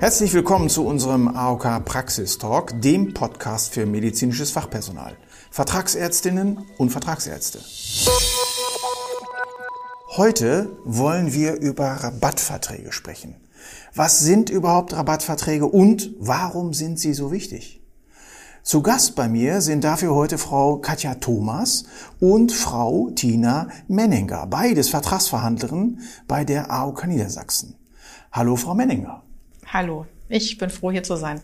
Herzlich willkommen zu unserem AOK Praxistalk, dem Podcast für medizinisches Fachpersonal, Vertragsärztinnen und Vertragsärzte. Heute wollen wir über Rabattverträge sprechen. Was sind überhaupt Rabattverträge und warum sind sie so wichtig? Zu Gast bei mir sind dafür heute Frau Katja Thomas und Frau Tina Menninger, beides Vertragsverhandlerinnen bei der AOK Niedersachsen. Hallo, Frau Menninger. Hallo, ich bin froh, hier zu sein.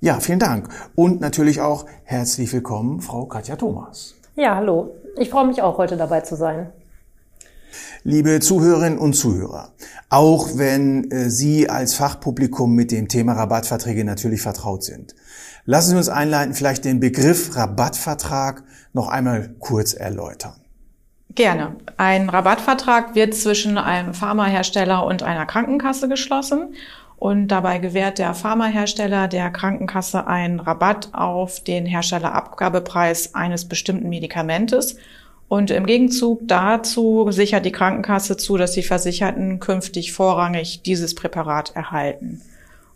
Ja, vielen Dank. Und natürlich auch herzlich willkommen, Frau Katja Thomas. Ja, hallo. Ich freue mich auch, heute dabei zu sein. Liebe Zuhörerinnen und Zuhörer, auch wenn äh, Sie als Fachpublikum mit dem Thema Rabattverträge natürlich vertraut sind, lassen Sie uns einleiten, vielleicht den Begriff Rabattvertrag noch einmal kurz erläutern. Gerne. Ein Rabattvertrag wird zwischen einem Pharmahersteller und einer Krankenkasse geschlossen und dabei gewährt der Pharmahersteller der Krankenkasse einen Rabatt auf den Herstellerabgabepreis eines bestimmten Medikamentes und im Gegenzug dazu sichert die Krankenkasse zu, dass die Versicherten künftig vorrangig dieses Präparat erhalten.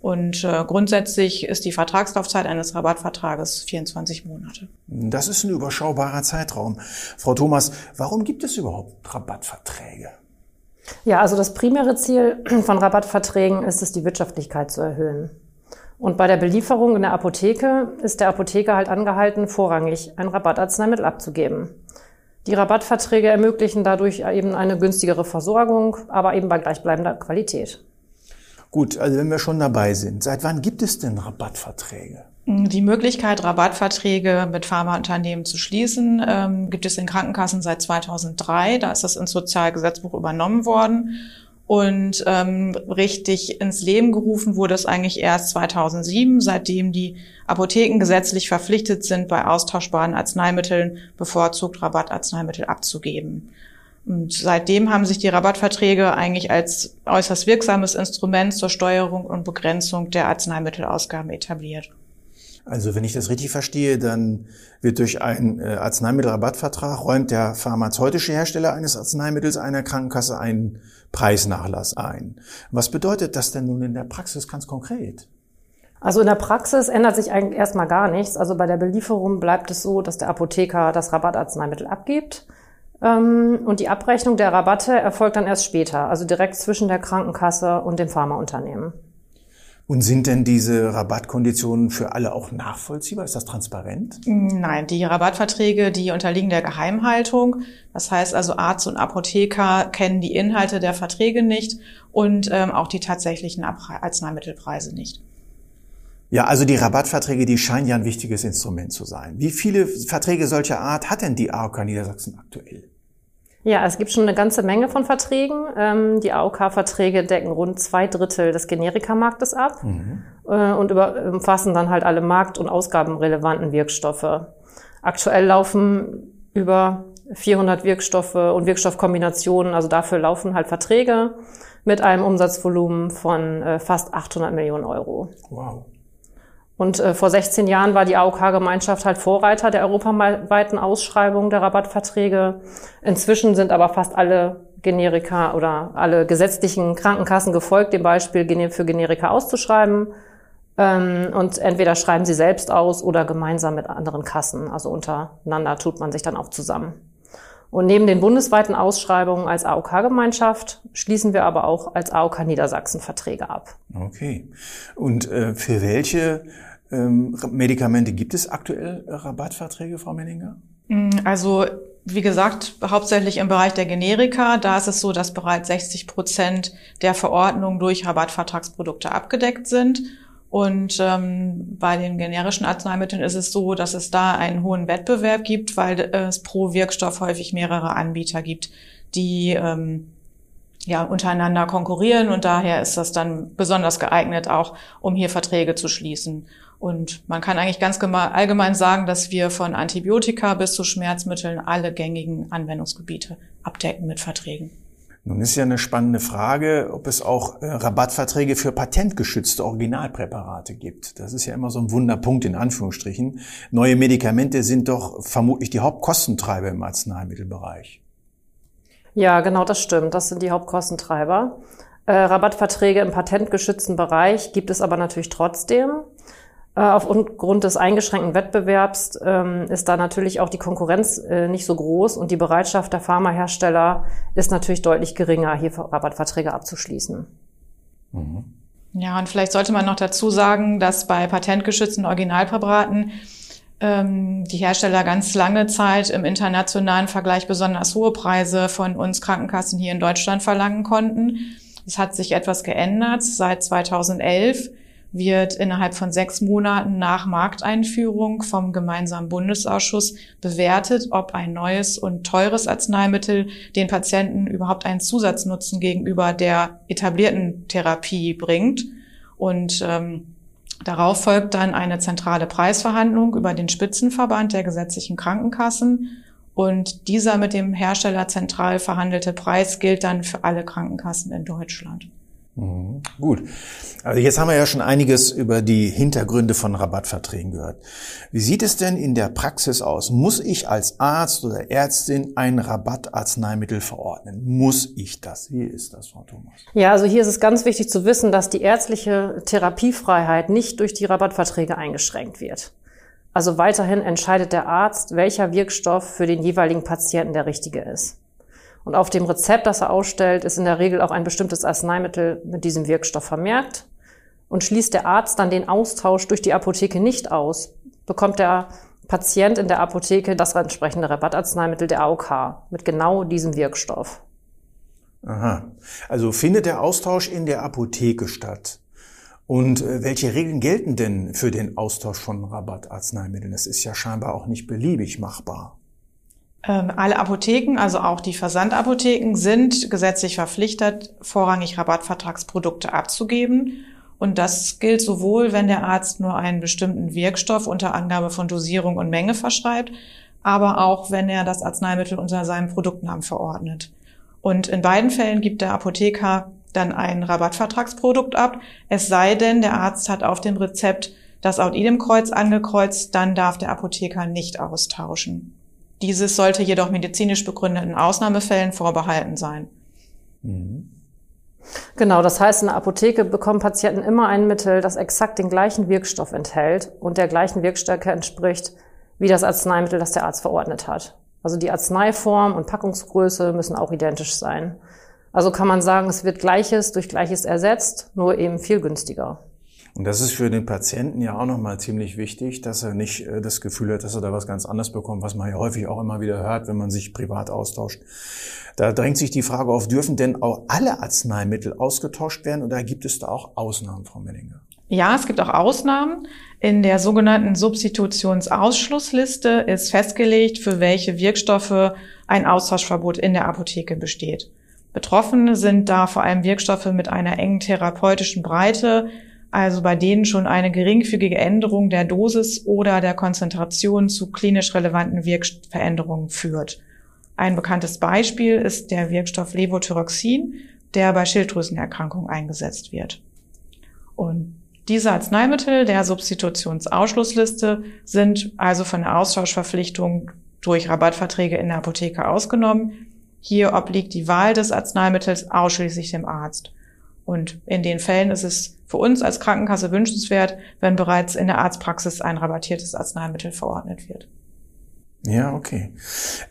Und äh, grundsätzlich ist die Vertragslaufzeit eines Rabattvertrages 24 Monate. Das ist ein überschaubarer Zeitraum. Frau Thomas, warum gibt es überhaupt Rabattverträge? Ja, also das primäre Ziel von Rabattverträgen ist es, die Wirtschaftlichkeit zu erhöhen. Und bei der Belieferung in der Apotheke ist der Apotheker halt angehalten, vorrangig ein Rabattarzneimittel abzugeben. Die Rabattverträge ermöglichen dadurch eben eine günstigere Versorgung, aber eben bei gleichbleibender Qualität. Gut, also wenn wir schon dabei sind, seit wann gibt es denn Rabattverträge? Die Möglichkeit, Rabattverträge mit Pharmaunternehmen zu schließen, ähm, gibt es in Krankenkassen seit 2003. Da ist das ins Sozialgesetzbuch übernommen worden. Und ähm, richtig ins Leben gerufen wurde es eigentlich erst 2007, seitdem die Apotheken gesetzlich verpflichtet sind, bei austauschbaren Arzneimitteln bevorzugt Rabattarzneimittel abzugeben. Und seitdem haben sich die Rabattverträge eigentlich als äußerst wirksames Instrument zur Steuerung und Begrenzung der Arzneimittelausgaben etabliert. Also wenn ich das richtig verstehe, dann wird durch einen äh, Arzneimittelrabattvertrag räumt der pharmazeutische Hersteller eines Arzneimittels einer Krankenkasse einen Preisnachlass ein. Was bedeutet das denn nun in der Praxis ganz konkret? Also in der Praxis ändert sich eigentlich erstmal gar nichts. Also bei der Belieferung bleibt es so, dass der Apotheker das Rabattarzneimittel abgibt. Ähm, und die Abrechnung der Rabatte erfolgt dann erst später, also direkt zwischen der Krankenkasse und dem Pharmaunternehmen. Und sind denn diese Rabattkonditionen für alle auch nachvollziehbar? Ist das transparent? Nein, die Rabattverträge, die unterliegen der Geheimhaltung. Das heißt also, Arzt und Apotheker kennen die Inhalte der Verträge nicht und ähm, auch die tatsächlichen Arzneimittelpreise nicht. Ja, also die Rabattverträge, die scheinen ja ein wichtiges Instrument zu sein. Wie viele Verträge solcher Art hat denn die AOK Niedersachsen aktuell? Ja, es gibt schon eine ganze Menge von Verträgen. Ähm, die AOK-Verträge decken rund zwei Drittel des Generikamarktes ab mhm. Äh, und umfassen dann halt alle markt- und ausgabenrelevanten Wirkstoffe. Aktuell laufen über 400 Wirkstoffe und Wirkstoffkombinationen, also dafür laufen halt Verträge mit einem Umsatzvolumen von äh, fast 800 Millionen Euro. Wow. Und äh, vor 16 Jahren war die AOK-Gemeinschaft halt Vorreiter der europaweiten Ausschreibung der Rabattverträge. Inzwischen sind aber fast alle Generika oder alle gesetzlichen Krankenkassen gefolgt, dem Beispiel für Generika auszuschreiben. Ähm, und entweder schreiben sie selbst aus oder gemeinsam mit anderen Kassen. Also untereinander tut man sich dann auch zusammen. Und neben den bundesweiten Ausschreibungen als AOK-Gemeinschaft schließen wir aber auch als AOK Niedersachsen Verträge ab. Okay. Und äh, für welche ähm, Medikamente gibt es aktuell Rabattverträge, Frau Menninger? Mm, also wie gesagt, hauptsächlich im Bereich der Generika. Da ist es so, dass bereits 60 Prozent der Verordnungen durch Rabattvertragsprodukte abgedeckt sind. Und ähm, bei den generischen Arzneimitteln ist es so, dass es da einen hohen Wettbewerb gibt, weil es pro Wirkstoff häufig mehrere Anbieter gibt, die ähm, ja untereinander konkurrieren und daher ist das dann besonders geeignet, auch um hier Verträge zu schließen. Und man kann eigentlich ganz allgemein sagen, dass wir von Antibiotika bis zu Schmerzmitteln alle gängigen Anwendungsgebiete abdecken mit Verträgen. Nun ist ja eine spannende Frage, ob es auch äh, Rabattverträge für patentgeschützte Originalpräparate gibt. Das ist ja immer so ein Wunderpunkt in Anführungsstrichen. Neue Medikamente sind doch vermutlich die Hauptkostentreiber im Arzneimittelbereich. Ja, genau, das stimmt. Das sind die Hauptkostentreiber. Äh, Rabattverträge im patentgeschützten Bereich gibt es aber natürlich trotzdem. Äh, aufgrund des eingeschränkten Wettbewerbs ähm, ist da natürlich auch die Konkurrenz äh, nicht so groß und die Bereitschaft der Pharmahersteller ist natürlich deutlich geringer, hier Rabattverträge abzuschließen. Mhm. Ja, und vielleicht sollte man noch dazu sagen, dass bei patentgeschützten Originalpräparaten ähm, die Hersteller ganz lange Zeit im internationalen Vergleich besonders hohe Preise von uns Krankenkassen hier in Deutschland verlangen konnten. Es hat sich etwas geändert. Seit 2011 wird innerhalb von sechs Monaten nach Markteinführung vom gemeinsamen Bundesausschuss bewertet, ob ein neues und teures Arzneimittel den Patienten überhaupt einen Zusatznutzen gegenüber der etablierten Therapie bringt. Und ähm, darauf folgt dann eine zentrale Preisverhandlung über den Spitzenverband der gesetzlichen Krankenkassen. Und dieser mit dem Hersteller zentral verhandelte Preis gilt dann für alle Krankenkassen in Deutschland. Mhm. Gut. Also jetzt haben wir ja schon einiges über die Hintergründe von Rabattverträgen gehört. Wie sieht es denn in der Praxis aus? Muss ich als Arzt oder Ärztin ein Rabattarzneimittel verordnen? Muss ich das? Wie ist das, Frau Thomas? Ja, also hier ist es ganz wichtig zu wissen, dass die ärztliche Therapiefreiheit nicht durch die Rabattverträge eingeschränkt wird. Also weiterhin entscheidet der Arzt, welcher Wirkstoff für den jeweiligen Patienten der richtige ist. Und auf dem Rezept, das er ausstellt, ist in der Regel auch ein bestimmtes Arzneimittel mit diesem Wirkstoff vermerkt. Und schließt der Arzt dann den Austausch durch die Apotheke nicht aus, bekommt der Patient in der Apotheke das entsprechende Rabattarzneimittel der AOK mit genau diesem Wirkstoff. Aha. Also findet der Austausch in der Apotheke statt? Und äh, welche Regeln gelten denn für den Austausch von Rabattarzneimitteln? Das ist ja scheinbar auch nicht beliebig machbar. Ähm, alle Apotheken, also auch die Versandapotheken, sind gesetzlich verpflichtet, vorrangig Rabattvertragsprodukte abzugeben. Und das gilt sowohl, wenn der Arzt nur einen bestimmten Wirkstoff unter Angabe von Dosierung und Menge verschreibt, aber auch, wenn er das Arzneimittel unter seinem Produktnamen verordnet. Und in beiden Fällen gibt der Apotheker dann ein Rabattvertragsprodukt ab, es sei denn, der Arzt hat auf dem Rezept das Aut-Idem-Kreuz angekreuzt, dann darf der Apotheker nicht austauschen. Dieses sollte jedoch medizinisch begründeten Ausnahmefällen vorbehalten sein. Mhm. Genau, das heißt, in der Apotheke bekommen Patienten immer ein Mittel, das exakt den gleichen Wirkstoff enthält und der gleichen Wirkstärke entspricht wie das Arzneimittel, das der Arzt verordnet hat. Also die Arzneiform und Packungsgröße müssen auch identisch sein. Also kann man sagen, es wird Gleiches durch Gleiches ersetzt, nur eben viel günstiger. Und das ist für den Patienten ja auch nochmal ziemlich wichtig, dass er nicht äh, das Gefühl hat, dass er da was ganz anderes bekommt, was man ja häufig auch immer wieder hört, wenn man sich privat austauscht. Da drängt sich die Frage auf, dürfen denn auch alle Arzneimittel ausgetauscht werden oder gibt es da auch Ausnahmen, Frau Menninger? Ja, es gibt auch Ausnahmen. In der sogenannten Substitutionsausschlussliste ist festgelegt, für welche Wirkstoffe ein Austauschverbot in der Apotheke besteht. Betroffene sind da vor allem Wirkstoffe mit einer engen therapeutischen Breite, also bei denen schon eine geringfügige Änderung der Dosis oder der Konzentration zu klinisch relevanten Wirkveränderungen führt. Ein bekanntes Beispiel ist der Wirkstoff Levothyroxin, der bei Schilddrüsenerkrankungen eingesetzt wird. Und diese Arzneimittel der Substitutionsausschlussliste sind also von der Austauschverpflichtung durch Rabattverträge in der Apotheke ausgenommen. Hier obliegt die Wahl des Arzneimittels ausschließlich dem Arzt. Und in den Fällen ist es für uns als Krankenkasse wünschenswert, wenn bereits in der Arztpraxis ein rabattiertes Arzneimittel verordnet wird. Ja, okay.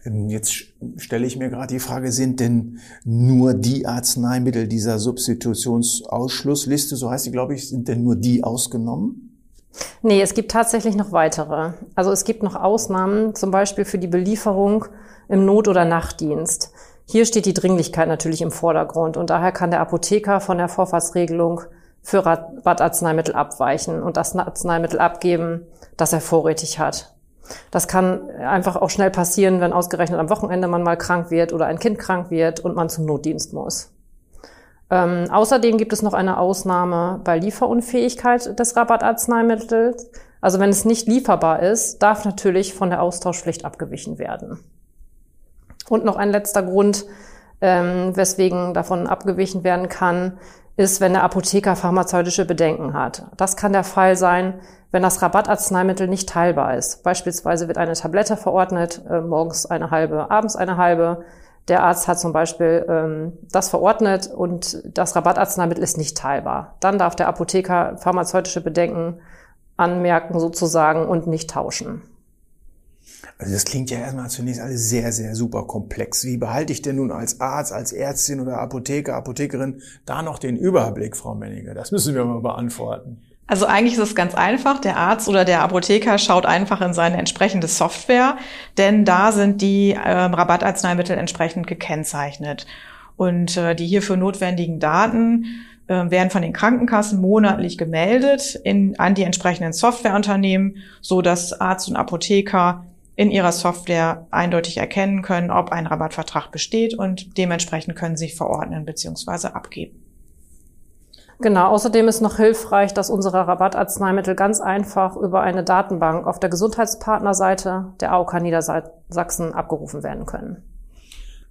Ähm, jetzt stelle ich mir gerade die Frage, sind denn nur die Arzneimittel dieser Substitutionsausschlussliste, so heißt die, glaube ich, sind denn nur die ausgenommen? Nee, es gibt tatsächlich noch weitere. Also es gibt noch Ausnahmen, zum Beispiel für die Belieferung im Not- oder Nachtdienst. Hier steht die Dringlichkeit natürlich im Vordergrund und daher kann der Apotheker von der Vorfahrtsregelung für Rabattarzneimittel abweichen und das Arzneimittel abgeben, das er vorrätig hat. Das kann einfach auch schnell passieren, wenn ausgerechnet am Wochenende man mal krank wird oder ein Kind krank wird und man zum Notdienst muss. Ähm, außerdem gibt es noch eine Ausnahme bei Lieferunfähigkeit des Rabattarzneimittels. Also wenn es nicht lieferbar ist, darf natürlich von der Austauschpflicht abgewichen werden. Und noch ein letzter Grund, ähm, weswegen davon abgewichen werden kann, ist, wenn der Apotheker pharmazeutische Bedenken hat. Das kann der Fall sein, wenn das Rabattarzneimittel nicht teilbar ist. Beispielsweise wird eine Tablette verordnet, äh, morgens eine halbe, abends eine halbe. Der Arzt hat zum Beispiel ähm, das verordnet und das Rabattarzneimittel ist nicht teilbar. Dann darf der Apotheker pharmazeutische Bedenken anmerken sozusagen und nicht tauschen. Also das klingt ja erstmal zunächst alles sehr, sehr super komplex. Wie behalte ich denn nun als Arzt, als Ärztin oder Apotheker, Apothekerin da noch den Überblick, Frau Menninger? Das müssen wir mal beantworten. Also eigentlich ist es ganz einfach. Der Arzt oder der Apotheker schaut einfach in seine entsprechende Software, denn da sind die äh, Rabattarzneimittel entsprechend gekennzeichnet. Und äh, die hierfür notwendigen Daten äh, werden von den Krankenkassen monatlich gemeldet in, an die entsprechenden Softwareunternehmen, so dass Arzt und Apotheker in ihrer Software eindeutig erkennen können, ob ein Rabattvertrag besteht und dementsprechend können sie verordnen bzw. abgeben. Genau, außerdem ist noch hilfreich, dass unsere Rabattarzneimittel ganz einfach über eine Datenbank auf der Gesundheitspartnerseite der AOK Niedersachsen abgerufen werden können.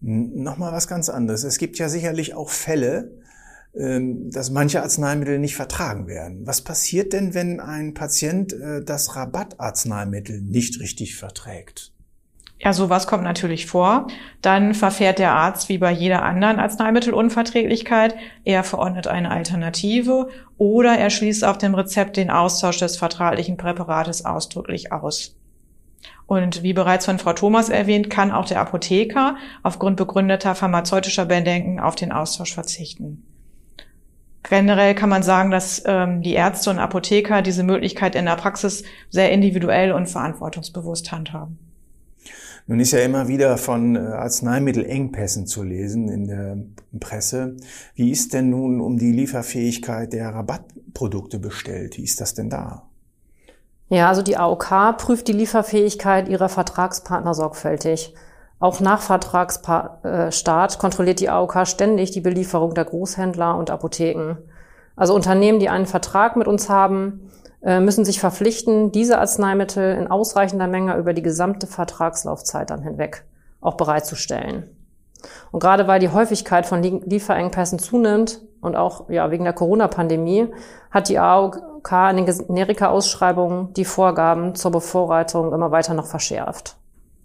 Nochmal was ganz anderes. Es gibt ja sicherlich auch Fälle, dass manche Arzneimittel nicht vertragen werden. Was passiert denn, wenn ein Patient äh, das Rabattarzneimittel nicht richtig verträgt? Ja, sowas kommt natürlich vor. Dann verfährt der Arzt wie bei jeder anderen Arzneimittelunverträglichkeit. Er verordnet eine Alternative oder er schließt auf dem Rezept den Austausch des vertraglichen Präparates ausdrücklich aus. Und wie bereits von Frau Thomas erwähnt, kann auch der Apotheker aufgrund begründeter pharmazeutischer Bedenken auf den Austausch verzichten. Generell kann man sagen, dass ähm, die Ärzte und Apotheker diese Möglichkeit in der Praxis sehr individuell und verantwortungsbewusst handhaben. Nun ist ja immer wieder von äh, Arzneimittelengpässen zu lesen in der Presse. Wie ist denn nun um die Lieferfähigkeit der Rabattprodukte bestellt? Wie ist das denn da? Ja, also die AOK prüft die Lieferfähigkeit ihrer Vertragspartner sorgfältig. Auch nach Vertragsstart kontrolliert die AOK ständig die Belieferung der Großhändler und Apotheken. Also Unternehmen, die einen Vertrag mit uns haben, äh, müssen sich verpflichten, diese Arzneimittel in ausreichender Menge über die gesamte Vertragslaufzeit dann hinweg auch bereitzustellen. Und gerade weil die Häufigkeit von Lieferengpässen zunimmt und auch ja, wegen der Corona-Pandemie, hat die AOK in den Generika-Ausschreibungen die Vorgaben zur Bevorratung immer weiter noch verschärft.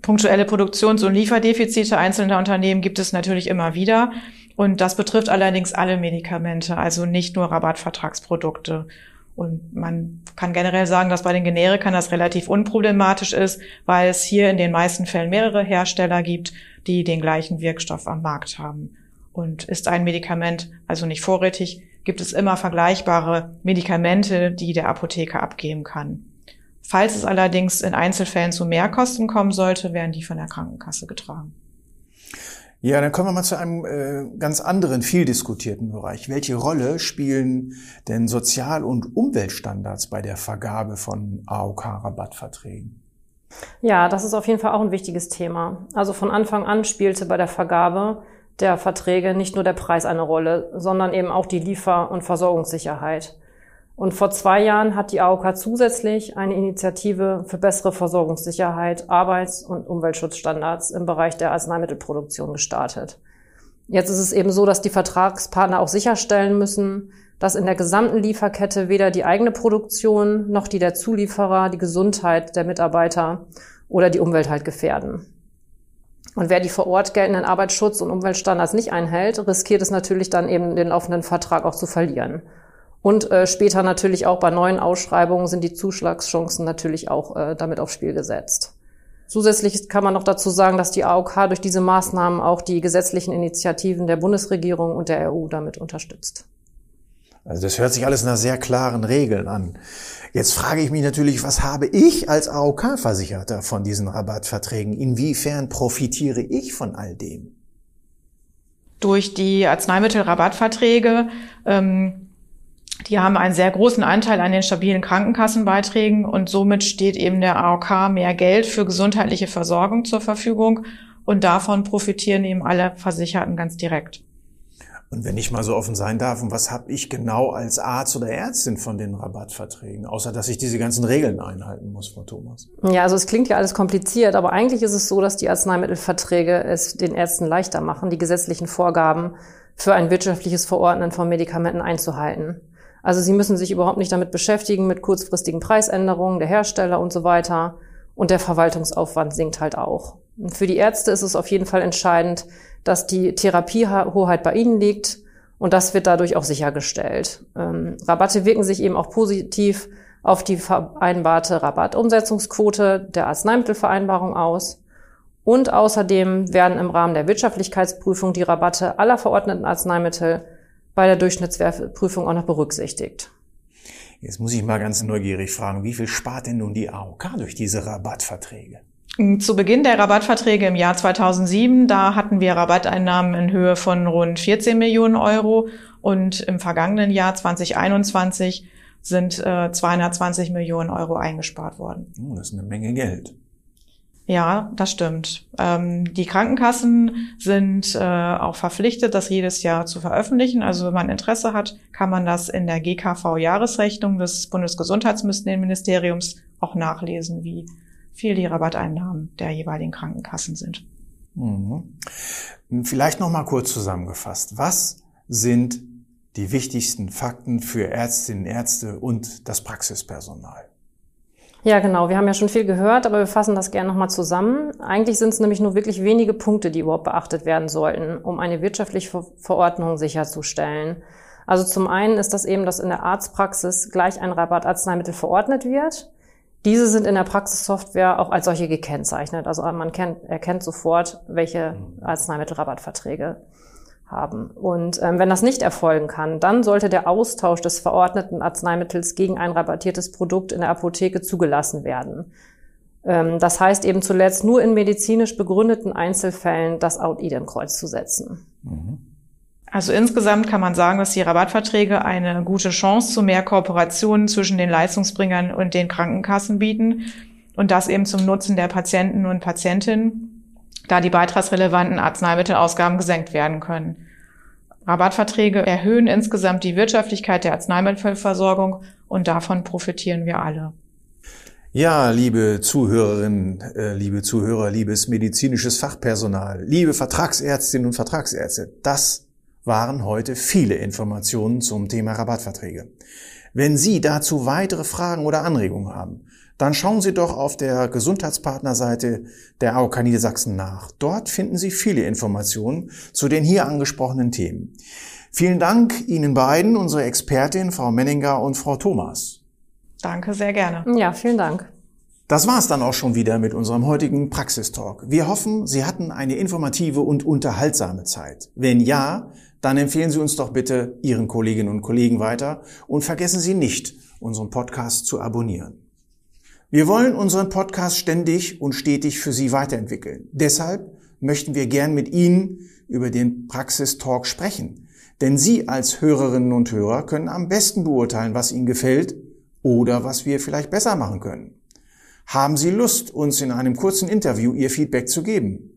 Punktuelle Produktions- und Lieferdefizite einzelner Unternehmen gibt es natürlich immer wieder. Und das betrifft allerdings alle Medikamente, also nicht nur Rabattvertragsprodukte. Und man kann generell sagen, dass bei den Generikern das relativ unproblematisch ist, weil es hier in den meisten Fällen mehrere Hersteller gibt, die den gleichen Wirkstoff am Markt haben. Und ist ein Medikament also nicht vorrätig, gibt es immer vergleichbare Medikamente, die der Apotheker abgeben kann. Falls es allerdings in Einzelfällen zu Mehrkosten kommen sollte, werden die von der Krankenkasse getragen. Ja, dann kommen wir mal zu einem äh, ganz anderen, viel diskutierten Bereich. Welche Rolle spielen denn Sozial- und Umweltstandards bei der Vergabe von AOK-Rabattverträgen? Ja, das ist auf jeden Fall auch ein wichtiges Thema. Also von Anfang an spielte bei der Vergabe der Verträge nicht nur der Preis eine Rolle, sondern eben auch die Liefer- und Versorgungssicherheit. Und vor zwei Jahren hat die AOK zusätzlich eine Initiative für bessere Versorgungssicherheit, Arbeits- und Umweltschutzstandards im Bereich der Arzneimittelproduktion gestartet. Jetzt ist es eben so, dass die Vertragspartner auch sicherstellen müssen, dass in der gesamten Lieferkette weder die eigene Produktion noch die der Zulieferer die Gesundheit der Mitarbeiter oder die Umwelt halt gefährden. Und wer die vor Ort geltenden Arbeitsschutz- und Umweltstandards nicht einhält, riskiert es natürlich dann eben den laufenden Vertrag auch zu verlieren. Und äh, später natürlich auch bei neuen Ausschreibungen sind die Zuschlagschancen natürlich auch äh, damit aufs Spiel gesetzt. Zusätzlich kann man noch dazu sagen, dass die AOK durch diese Maßnahmen auch die gesetzlichen Initiativen der Bundesregierung und der EU damit unterstützt. Also das hört sich alles nach sehr klaren Regeln an. Jetzt frage ich mich natürlich, was habe ich als AOK-Versicherter von diesen Rabattverträgen? Inwiefern profitiere ich von all dem? Durch die Arzneimittelrabattverträge ähm, die haben einen sehr großen Anteil an den stabilen Krankenkassenbeiträgen und somit steht eben der AOK mehr Geld für gesundheitliche Versorgung zur Verfügung und davon profitieren eben alle Versicherten ganz direkt. Und wenn ich mal so offen sein darf, und was habe ich genau als Arzt oder Ärztin von den Rabattverträgen, außer dass ich diese ganzen Regeln einhalten muss, Frau Thomas? Ja, also es klingt ja alles kompliziert, aber eigentlich ist es so, dass die Arzneimittelverträge es den Ärzten leichter machen, die gesetzlichen Vorgaben für ein wirtschaftliches Verordnen von Medikamenten einzuhalten. Also sie müssen sich überhaupt nicht damit beschäftigen, mit kurzfristigen Preisänderungen der Hersteller und so weiter. Und der Verwaltungsaufwand sinkt halt auch. Und für die Ärzte ist es auf jeden Fall entscheidend, dass die Therapiehoheit bei Ihnen liegt und das wird dadurch auch sichergestellt. Ähm, Rabatte wirken sich eben auch positiv auf die vereinbarte Rabattumsetzungsquote der Arzneimittelvereinbarung aus. Und außerdem werden im Rahmen der Wirtschaftlichkeitsprüfung die Rabatte aller verordneten Arzneimittel bei der Durchschnittswertprüfung auch noch berücksichtigt. Jetzt muss ich mal ganz neugierig fragen, wie viel spart denn nun die AOK durch diese Rabattverträge? Zu Beginn der Rabattverträge im Jahr 2007, da hatten wir Rabatteinnahmen in Höhe von rund 14 Millionen Euro und im vergangenen Jahr 2021 sind äh, 220 Millionen Euro eingespart worden. Oh, das ist eine Menge Geld. Ja, das stimmt. Ähm, die Krankenkassen sind äh, auch verpflichtet, das jedes Jahr zu veröffentlichen. Also wenn man Interesse hat, kann man das in der GKV-Jahresrechnung des Bundesgesundheitsministeriums auch nachlesen, wie viel die Rabatteinnahmen der jeweiligen Krankenkassen sind. Mhm. Vielleicht noch mal kurz zusammengefasst. Was sind die wichtigsten Fakten für Ärztinnen, Ärzte und das Praxispersonal? Ja, genau. Wir haben ja schon viel gehört, aber wir fassen das gerne nochmal zusammen. Eigentlich sind es nämlich nur wirklich wenige Punkte, die überhaupt beachtet werden sollten, um eine wirtschaftliche Verordnung sicherzustellen. Also zum einen ist das eben, dass in der Arztpraxis gleich ein Rabattarzneimittel verordnet wird. Diese sind in der Praxissoftware auch als solche gekennzeichnet. Also man kennt, erkennt sofort, welche Arzneimittelrabattverträge haben. Und ähm, wenn das nicht erfolgen kann, dann sollte der Austausch des verordneten Arzneimittels gegen ein rabattiertes Produkt in der Apotheke zugelassen werden. Ähm, das heißt eben zuletzt nur in medizinisch begründeten Einzelfällen das Out-Idem-Kreuz zu setzen. Mhm. Also insgesamt kann man sagen, dass die Rabattverträge eine gute Chance zu mehr Kooperationen zwischen den Leistungsbringern und den Krankenkassen bieten und das eben zum Nutzen der Patienten und Patientinnen, da die beitragsrelevanten Arzneimittelausgaben gesenkt werden können. Rabattverträge erhöhen insgesamt die Wirtschaftlichkeit der Arzneimittelversorgung und davon profitieren wir alle. Ja, liebe Zuhörerinnen, äh, liebe Zuhörer, liebes medizinisches Fachpersonal, liebe Vertragsärztinnen und Vertragsärzte, das waren heute viele Informationen zum Thema Rabattverträge. Wenn Sie dazu weitere Fragen oder Anregungen haben, dann schauen Sie doch auf der Gesundheitspartnerseite der AOK Niedersachsen nach. Dort finden Sie viele Informationen zu den hier angesprochenen Themen. Vielen Dank Ihnen beiden, unsere Expertin Frau Menninger und Frau Thomas. Danke, sehr gerne. Ja, vielen Dank. Das war es dann auch schon wieder mit unserem heutigen Praxistalk. Wir hoffen, Sie hatten eine informative und unterhaltsame Zeit. Wenn ja, dann empfehlen Sie uns doch bitte Ihren Kolleginnen und Kollegen weiter und vergessen Sie nicht, unseren Podcast zu abonnieren. Wir wollen unseren Podcast ständig und stetig für Sie weiterentwickeln. Deshalb möchten wir gern mit Ihnen über den Praxistalk sprechen. Denn Sie als Hörerinnen und Hörer können am besten beurteilen, was Ihnen gefällt oder was wir vielleicht besser machen können. Haben Sie Lust, uns in einem kurzen Interview Ihr Feedback zu geben?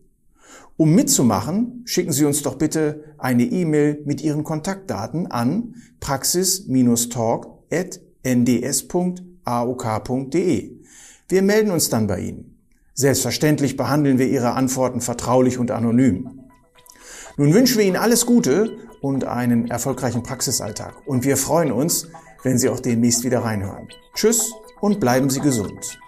Um mitzumachen, schicken Sie uns doch bitte eine E-Mail mit Ihren Kontaktdaten an praxis-talk.nds.aok.de. Wir melden uns dann bei Ihnen. Selbstverständlich behandeln wir Ihre Antworten vertraulich und anonym. Nun wünschen wir Ihnen alles Gute und einen erfolgreichen Praxisalltag. Und wir freuen uns, wenn Sie auch demnächst wieder reinhören. Tschüss und bleiben Sie gesund.